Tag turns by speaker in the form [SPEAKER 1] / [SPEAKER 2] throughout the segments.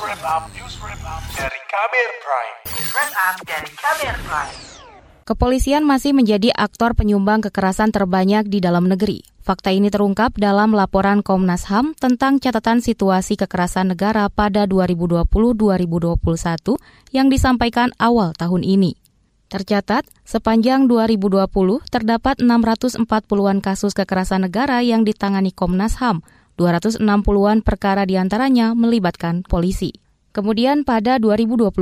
[SPEAKER 1] wrap up, news wrap up dari Kamer Prime. News wrap up dari Kamer Prime. Kepolisian masih menjadi aktor penyumbang kekerasan terbanyak di dalam negeri. Fakta ini terungkap dalam laporan Komnas HAM tentang catatan situasi kekerasan negara pada 2020-2021 yang disampaikan awal tahun ini. Tercatat, sepanjang 2020 terdapat 640-an kasus kekerasan negara yang ditangani Komnas HAM, 260-an perkara di antaranya melibatkan polisi. Kemudian pada 2021,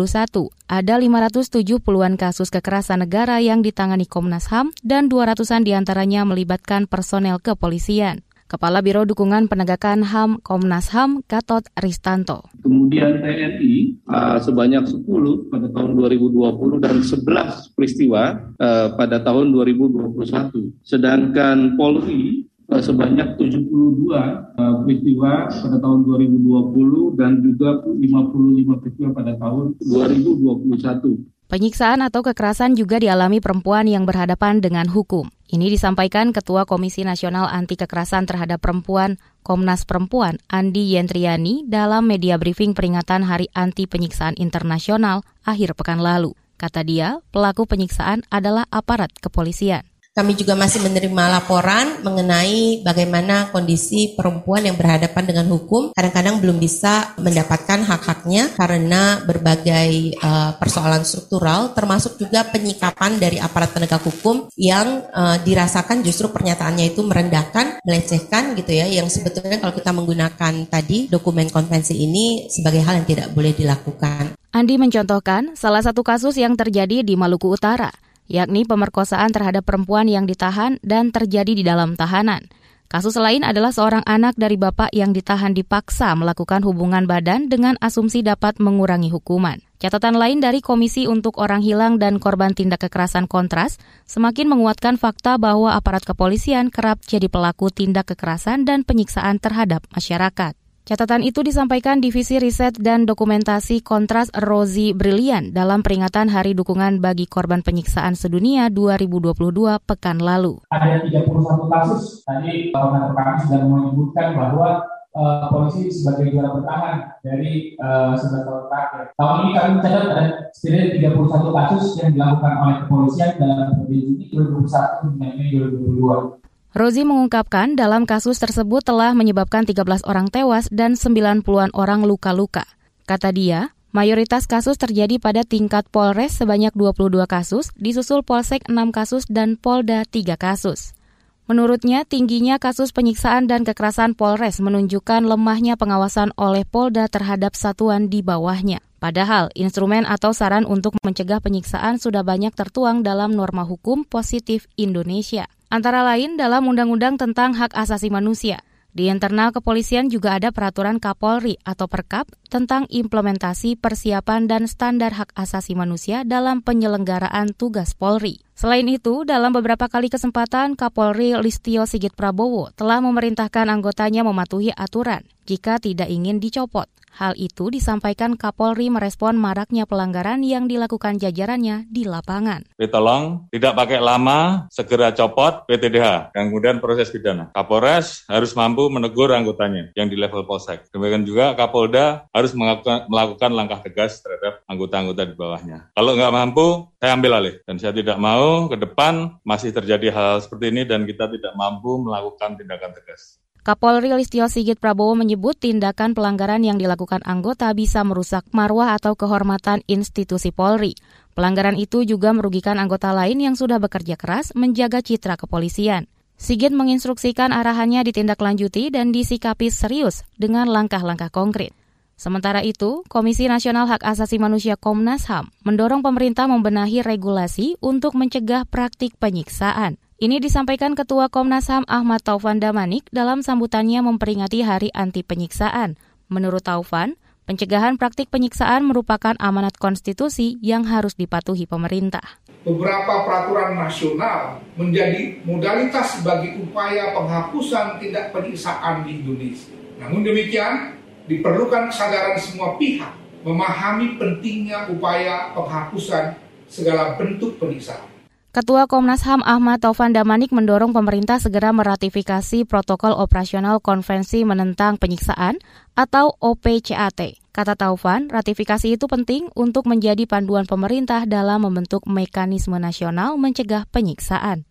[SPEAKER 1] ada 570-an kasus kekerasan negara yang ditangani Komnas HAM dan 200-an di antaranya melibatkan personel kepolisian. Kepala Biro Dukungan Penegakan HAM Komnas HAM Gatot Ristanto.
[SPEAKER 2] Kemudian TNI uh, sebanyak 10 pada tahun 2020 dan 11 peristiwa uh, pada tahun 2021. Sedangkan Polri Eh, sebanyak 72 uh, peristiwa pada tahun 2020 dan juga 55 peristiwa pada tahun 2021.
[SPEAKER 1] Penyiksaan atau kekerasan juga dialami perempuan yang berhadapan dengan hukum. Ini disampaikan Ketua Komisi Nasional Anti Kekerasan Terhadap Perempuan Komnas Perempuan Andi Yentriani dalam media briefing peringatan Hari Anti Penyiksaan Internasional akhir pekan lalu. Kata dia, pelaku penyiksaan adalah aparat kepolisian.
[SPEAKER 3] Kami juga masih menerima laporan mengenai bagaimana kondisi perempuan yang berhadapan dengan hukum. Kadang-kadang belum bisa mendapatkan hak-haknya karena berbagai uh, persoalan struktural termasuk juga penyikapan dari aparat penegak hukum yang uh, dirasakan justru pernyataannya itu merendahkan, melecehkan gitu ya. Yang sebetulnya kalau kita menggunakan tadi dokumen konvensi ini sebagai hal yang tidak boleh dilakukan.
[SPEAKER 1] Andi mencontohkan salah satu kasus yang terjadi di Maluku Utara yakni pemerkosaan terhadap perempuan yang ditahan dan terjadi di dalam tahanan. Kasus lain adalah seorang anak dari bapak yang ditahan dipaksa melakukan hubungan badan dengan asumsi dapat mengurangi hukuman. Catatan lain dari Komisi untuk Orang Hilang dan Korban Tindak Kekerasan Kontras semakin menguatkan fakta bahwa aparat kepolisian kerap jadi pelaku tindak kekerasan dan penyiksaan terhadap masyarakat. Catatan itu disampaikan Divisi Riset dan Dokumentasi Kontras Rozi Brilian dalam peringatan Hari Dukungan bagi Korban Penyiksaan Sedunia 2022 pekan lalu.
[SPEAKER 4] Ada 31 kasus, tadi koordinator kami sudah menyebutkan bahwa uh, polisi sebagai juara bertahan dari uh, tahun terakhir. Tahun ini kami mencatat ada setidaknya 31 kasus yang dilakukan oleh kepolisian dalam periode Juni 2021 hingga Mei 2022.
[SPEAKER 1] Rozi mengungkapkan dalam kasus tersebut telah menyebabkan 13 orang tewas dan 90-an orang luka-luka. Kata dia, mayoritas kasus terjadi pada tingkat Polres sebanyak 22 kasus, disusul Polsek 6 kasus dan Polda 3 kasus. Menurutnya, tingginya kasus penyiksaan dan kekerasan Polres menunjukkan lemahnya pengawasan oleh Polda terhadap satuan di bawahnya. Padahal, instrumen atau saran untuk mencegah penyiksaan sudah banyak tertuang dalam norma hukum positif Indonesia antara lain dalam Undang-Undang tentang Hak Asasi Manusia. Di internal kepolisian juga ada peraturan Kapolri atau Perkap tentang implementasi persiapan dan standar hak asasi manusia dalam penyelenggaraan tugas Polri. Selain itu, dalam beberapa kali kesempatan, Kapolri Listio Sigit Prabowo telah memerintahkan anggotanya mematuhi aturan jika tidak ingin dicopot. Hal itu disampaikan Kapolri merespon maraknya pelanggaran yang dilakukan jajarannya di lapangan.
[SPEAKER 5] Tolong tidak pakai lama, segera copot PTDH, dan kemudian proses pidana. Kapolres harus mampu menegur anggotanya yang di level polsek. Demikian juga Kapolda harus melakukan, melakukan langkah tegas terhadap anggota-anggota di bawahnya. Kalau nggak mampu, saya ambil alih. Dan saya tidak mau ke depan masih terjadi hal, hal seperti ini dan kita tidak mampu melakukan tindakan tegas.
[SPEAKER 1] Kapolri Listio Sigit Prabowo menyebut tindakan pelanggaran yang dilakukan anggota bisa merusak marwah atau kehormatan institusi Polri. Pelanggaran itu juga merugikan anggota lain yang sudah bekerja keras menjaga citra kepolisian. Sigit menginstruksikan arahannya ditindaklanjuti dan disikapi serius dengan langkah-langkah konkret. Sementara itu, Komisi Nasional Hak Asasi Manusia Komnas HAM mendorong pemerintah membenahi regulasi untuk mencegah praktik penyiksaan. Ini disampaikan Ketua Komnas HAM Ahmad Taufan Damanik dalam sambutannya memperingati Hari Anti Penyiksaan. Menurut Taufan, pencegahan praktik penyiksaan merupakan amanat konstitusi yang harus dipatuhi pemerintah.
[SPEAKER 6] Beberapa peraturan nasional menjadi modalitas bagi upaya penghapusan tindak penyiksaan di Indonesia. Namun demikian, diperlukan kesadaran semua pihak memahami pentingnya upaya penghapusan segala bentuk penyiksaan.
[SPEAKER 1] Ketua Komnas HAM Ahmad Taufan Damanik mendorong pemerintah segera meratifikasi protokol operasional konvensi menentang penyiksaan atau OPCAT. Kata Taufan, ratifikasi itu penting untuk menjadi panduan pemerintah dalam membentuk mekanisme nasional mencegah penyiksaan.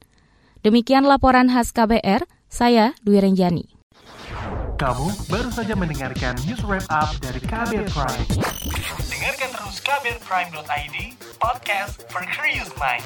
[SPEAKER 1] Demikian laporan khas KBR, saya Dwi Renjani.
[SPEAKER 7] Kamu baru saja mendengarkan news wrap up dari KBR Prime. Dengarkan terus kbrprime.id, podcast for curious mind.